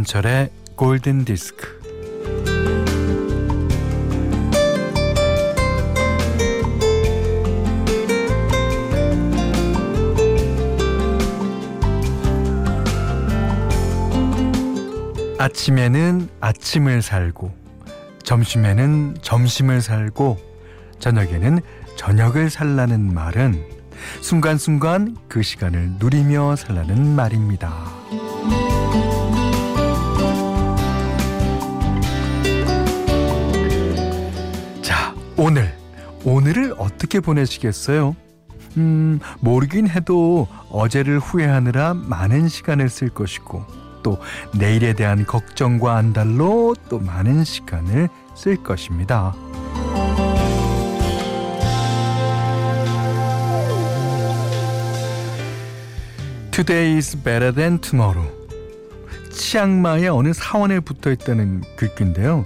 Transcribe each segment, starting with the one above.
김현철의 골든 디스크. 아침에는 아침을 살고, 점심에는 점심을 살고, 저녁에는 저녁을 살라는 말은 순간순간 그 시간을 누리며 살라는 말입니다. 오늘, 오늘을 어떻게 보내시겠어요? 음, 모르긴 해도 어제를 후회하느라 많은 시간을 쓸 것이고, 또 내일에 대한 걱정과 안달로 또 많은 시간을 쓸 것입니다. Today is better than tomorrow. 치앙마의 어느 사원에 붙어 있다는 글귀인데요.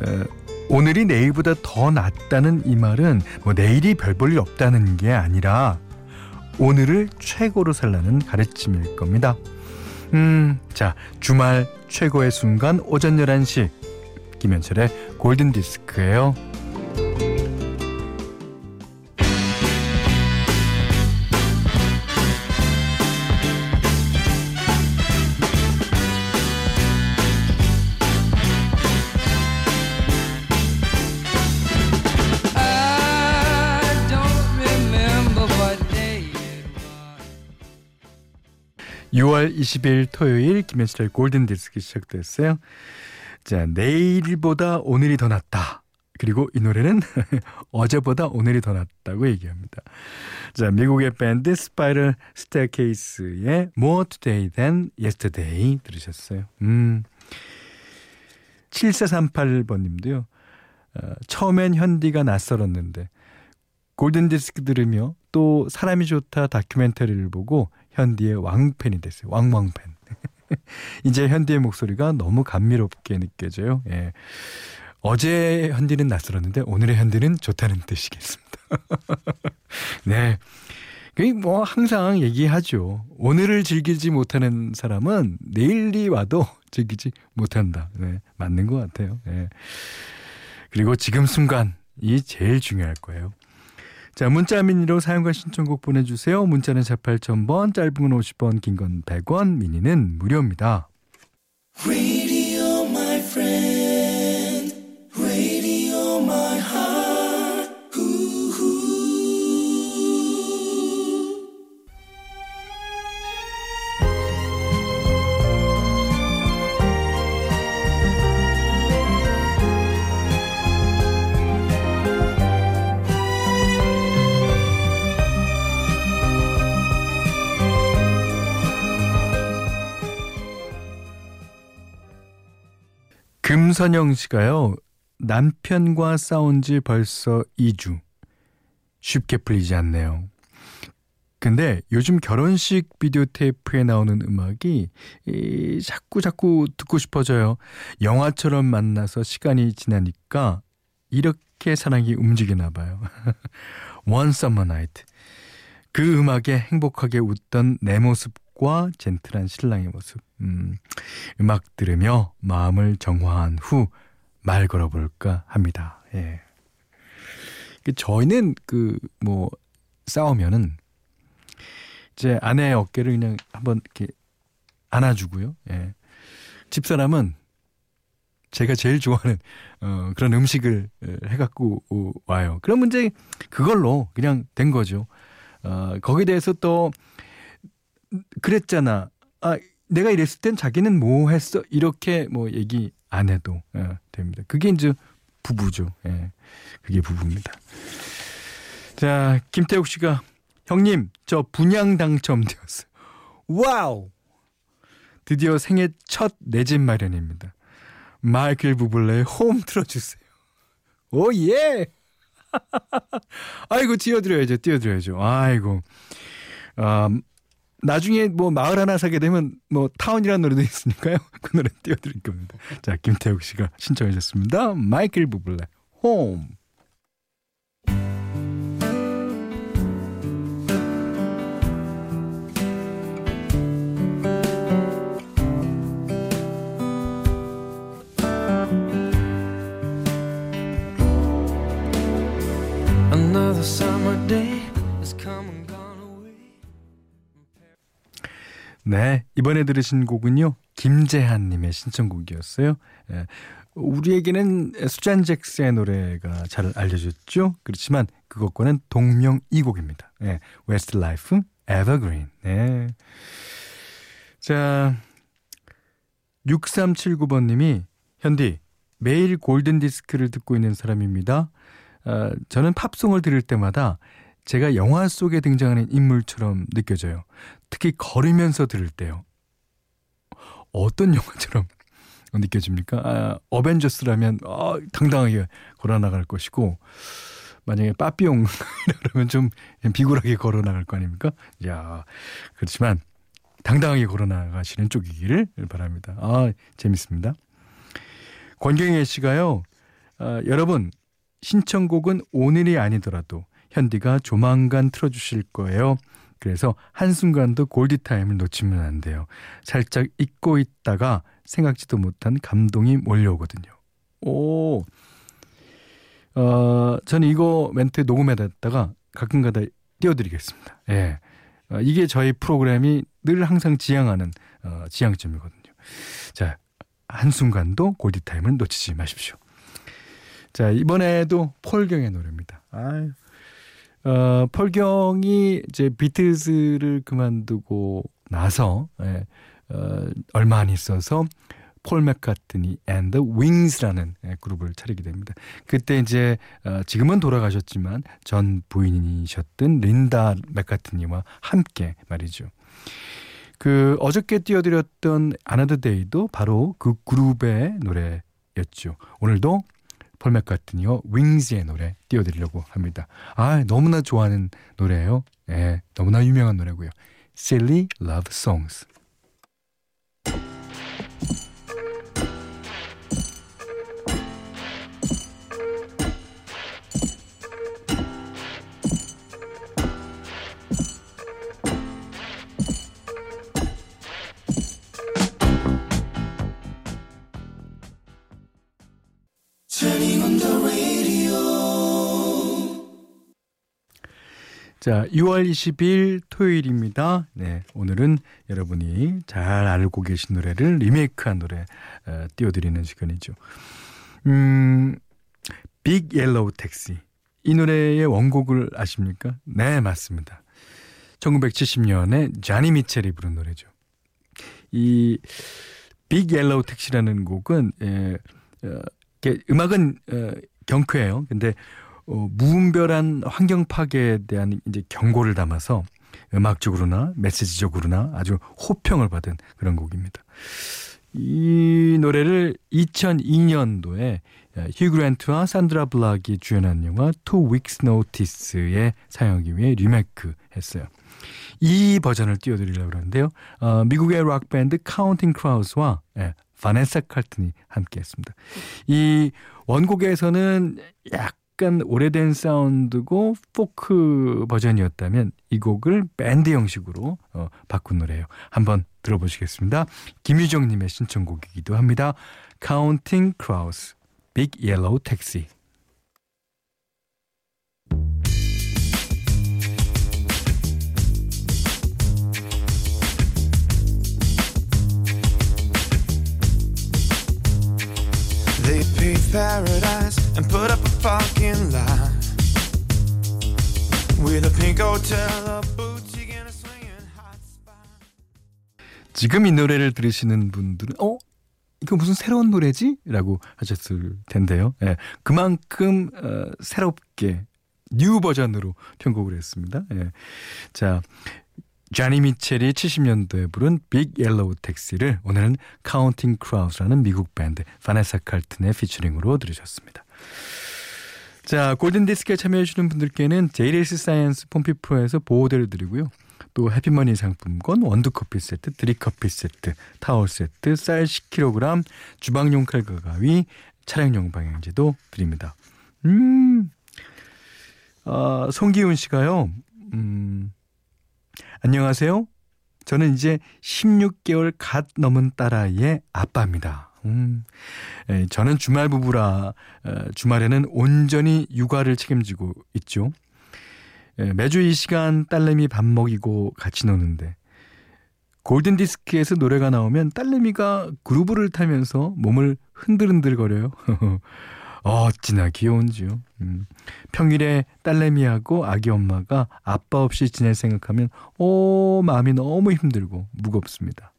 어, 오늘이 내일보다 더 낫다는 이 말은 뭐 내일이 별 볼 일 없다는 게 아니라 오늘을 최고로 살라는 가르침일 겁니다. 음, 자, 주말 최고의 순간 오전 11시 김현철의 골든 디스크예요. 6월 20일 토요일 김현철의 골든 디스크 시작됐어요. 자, 내일보다 오늘이 더 낫다. 그리고 이 노래는 어제보다 오늘이 더 낫다고 얘기합니다. 자, 미국의 밴드 Spiral Starecase의 More Today Than Yesterday 들으셨어요. 음. 7438번 님도요. 어, 처음엔 현디가 낯설었는데 골든 디스크 들으며 또 사람이 좋다 다큐멘터리를 보고 현디의 왕팬이 됐어요. 왕왕팬. 이제 현디의 목소리가 너무 감미롭게 느껴져요. 예. 어제 현디는 낯설었는데 오늘의 현디는 좋다는 뜻이겠습니다. 네. 뭐 항상 얘기하죠. 오늘을 즐기지 못하는 사람은 내일이 와도 즐기지 못한다. 네. 맞는 것 같아요. 네. 그리고 지금 순간이 제일 중요할 거예요. 자, 문자 미니로 사용과 신청곡 보내주세요. 문자는 48,000번, 짧은 건 50원, 긴 건 100원, 미니는 무료입니다. 김선영 씨가요, 남편과 싸운 지 벌써 2주. 쉽게 풀리지 않네요. 근데 요즘 결혼식 비디오 테이프에 나오는 음악이 이, 자꾸 자꾸 듣고 싶어져요. 영화처럼 만나서 시간이 지나니까 이렇게 사랑이 움직이나 봐요. One Summer Night. 그 음악에 행복하게 웃던 내 모습 과 젠틀한 신랑의 모습. 음, 음악 들으며 마음을 정화한 후 말 걸어볼까 합니다. 예. 그 저희는 그 뭐 싸우면은 제 아내의 어깨를 그냥 한번 이렇게 안아주고요. 예. 집사람은 제가 제일 좋아하는 어, 그런 음식을 해갖고 와요. 그런 문제 그걸로 그냥 된 거죠. 어, 거기에 대해서 또 그랬잖아. 아 내가 이랬을 땐 자기는 뭐 했어 이렇게 뭐 얘기 안 해도 예, 됩니다. 그게 이제 부부죠. 예, 그게 부부입니다. 자 김태욱 씨가 형님 저 분양 당첨되었어요. wow 드디어 생애 첫 내 집 마련입니다. 마이클 부블레의 홈 틀어주세요. oh yeah. 아이고 띄워드려야죠, 띄워드려야죠. 아이고. 음, 나중에 뭐 마을 하나 사게 되면 뭐 타운이라는 노래도 있으니까요. 그 노래 띄워드릴 겁니다. 자, 김태욱 씨가 신청해 주셨습니다. 마이클 부블레, 홈. Summer day 네, 이번에 들으신 곡은요. 김재한 님의 신청곡이었어요. 예, 우리에게는 수잔 잭스의 노래가 잘 알려졌죠. 그렇지만 그것과는 동명 이곡입니다. 예, Westlife Evergreen. 네. 자, 6379번 님이 현디 매일 골든 디스크를 듣고 있는 사람입니다. 어, 저는 팝송을 들을 때마다 제가 영화 속에 등장하는 인물처럼 느껴져요. 특히 걸으면서 들을 때요. 어떤 영화처럼 느껴집니까? 아, 어벤져스라면 어, 당당하게 걸어 나갈 것이고 만약에 빠삐용 그러면 좀 비굴하게 걸어 나갈 거 아닙니까? 야 그렇지만 당당하게 걸어 나가시는 쪽이기를 바랍니다. 아 재밌습니다. 권경혜 씨가요. 아, 여러분 신청곡은 오늘이 아니더라도 현디가 조만간 틀어주실 거예요. 그래서 한순간도 골디타임을 놓치면 안 돼요. 살짝 잊고 있다가 생각지도 못한 감동이 몰려오거든요. 오, 어, 저는 이거 멘트 녹음해뒀다가 가끔가다 띄워드리겠습니다. 예. 어, 이게 저희 프로그램이 늘 항상 지향하는 어, 지향점이거든요. 자, 한순간도 골디타임을 놓치지 마십시오. 자, 이번에도 폴경의 노래입니다. 아유. 어, 폴경이 이제 비틀즈를 그만두고 나서, 예, 어, 얼마 안 있어서 Paul McCartney and Wings라는 예, 그룹을 차리게 됩니다. 그때 이제 어, 지금은 돌아가셨지만 전 부인이셨던 린다 맥카트니와 함께 말이죠. 그 어저께 띄워드렸던 아나드 데이도 바로 그 그룹의 노래였죠. 오늘도 폴 맥카트니와 윙즈의 노래 띄워드리려고 합니다. 아 너무나 좋아하는 노래예요. 예, 너무나 유명한 노래고요. Silly Love Songs. 자, 6월 20일 토요일입니다. 네, 오늘은 여러분이 잘 알고 계신 노래를 리메이크한 노래 어, 띄워드리는 시간이죠. 음, Big Yellow Taxi. 이 노래의 원곡을 아십니까? 네, 맞습니다. 1970년에 자니 미첼이 부른 노래죠. 이 Big Yellow Taxi라는 곡은 예, 어, 음악은 어, 경쾌해요. 근데 어, 무분별한 환경 파괴에 대한 이제 경고를 담아서 음악적으로나 메시지적으로나 아주 호평을 받은 그런 곡입니다. 이 노래를 2002년도에 휴 그랜트와 산드라 블락이 주연한 영화 Two Weeks Notice에 사용하기 위해 리메이크 했어요. 이 버전을 띄워드리려고 그러는데요. 어, 미국의 락밴드 카운팅 크라우스와 예, 바네사 칼튼이 함께 했습니다. 이 원곡에서는 약 약간 오래된 사운드고 포크 버전이었다면 이 곡을 밴드 형식으로 어, 바꾼 노래예요. 한번 들어보시겠습니다. 김유정님의 신청곡이기도 합니다. Counting Crows, Big Yellow Taxi. 지금 이 노래를 들으시는 분들은 어 이거 무슨 새로운 노래지? 라고 하셨을 텐데요. 예, 그만큼 어, 새롭게 new 버전으로 편곡을 했습니다. 예. 자, 조니 미첼이 70년도에 부른 Big Yellow Taxi를 오늘은 카운팅 크라우스라는 미국 밴드 바네사 칼튼의 피처링으로 들으셨습니다. 자, 골든 디스크에 참여해 주시는 분들께는 제이레스 사이언스 폼피 프로에서 보호대를 드리고요. 또 해피머니 상품권, 원두커피 세트, 드립커피 세트, 타월 세트, 쌀 10kg, 주방용 칼과 가위, 차량용 방향제도 드립니다. 음, 아, 송기훈 씨가요, 음, 안녕하세요. 저는 이제 16개월 갓 넘은 딸아이의 아빠입니다. 음, 에, 저는 주말 부부라 에, 주말에는 온전히 육아를 책임지고 있죠. 에, 매주 이 시간 딸내미 밥 먹이고 같이 노는데 골든 디스크에서 노래가 나오면 딸내미가 그루브를 타면서 몸을 흔들흔들거려요. 어찌나 귀여운지요. 음. 평일에 딸내미하고 아기 엄마가 아빠 없이 지낼 생각하면 오 마음이 너무 힘들고 무겁습니다.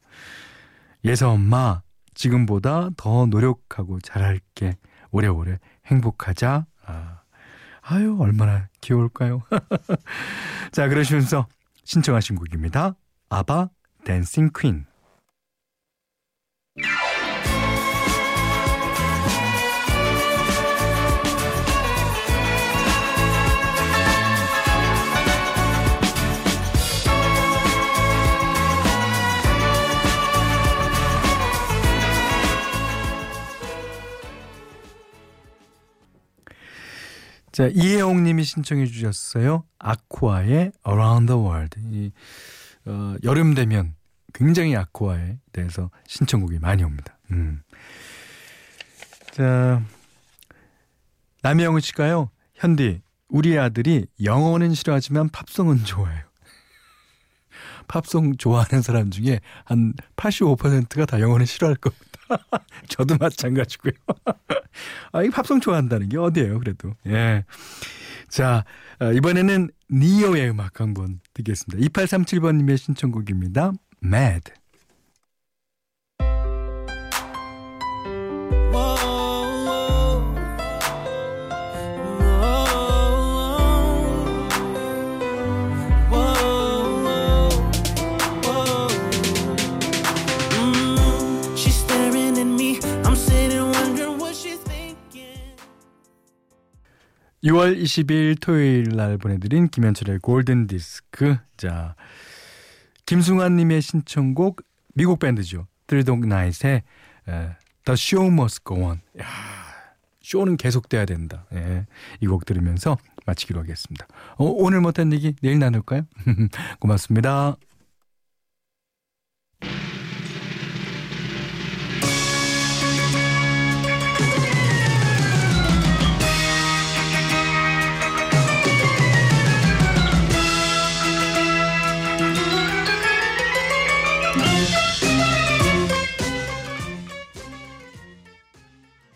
예서 엄마 지금보다 더 노력하고 잘할게. 오래오래 행복하자. 아, 아유 얼마나 귀여울까요? 자 그러시면서 신청하신 곡입니다. 아바 댄싱 퀸. 자, 이혜영 님이 신청해 주셨어요. 아쿠아의 Around the World. 이, 어, 여름 되면 굉장히 아쿠아에 대해서 신청곡이 많이 옵니다. 음. 자, 남영우 씨가요. 현디, 우리 아들이 영어는 싫어하지만 팝송은 좋아해요. 팝송 좋아하는 사람 중에 한 85%가 다 영어는 싫어할 겁니다. 저도 마찬가지고요. 아, 이 팝송 좋아한다는 게 어디예요, 그래도. 예. 자, 어, 이번에는 니오의 음악 한번 듣겠습니다. 2837번님의 신청곡입니다. Mad. 6월 20일 토요일 날 보내드린 김현철의 골든 디스크. 자, 김승환 님의 신청곡 미국 밴드죠. 나잇의 에, The Show Must Go On. 야, 쇼는 계속돼야 된다. 예, 이 곡 들으면서 마치기로 하겠습니다. 어, 오늘 못한 얘기 내일 나눌까요? 고맙습니다.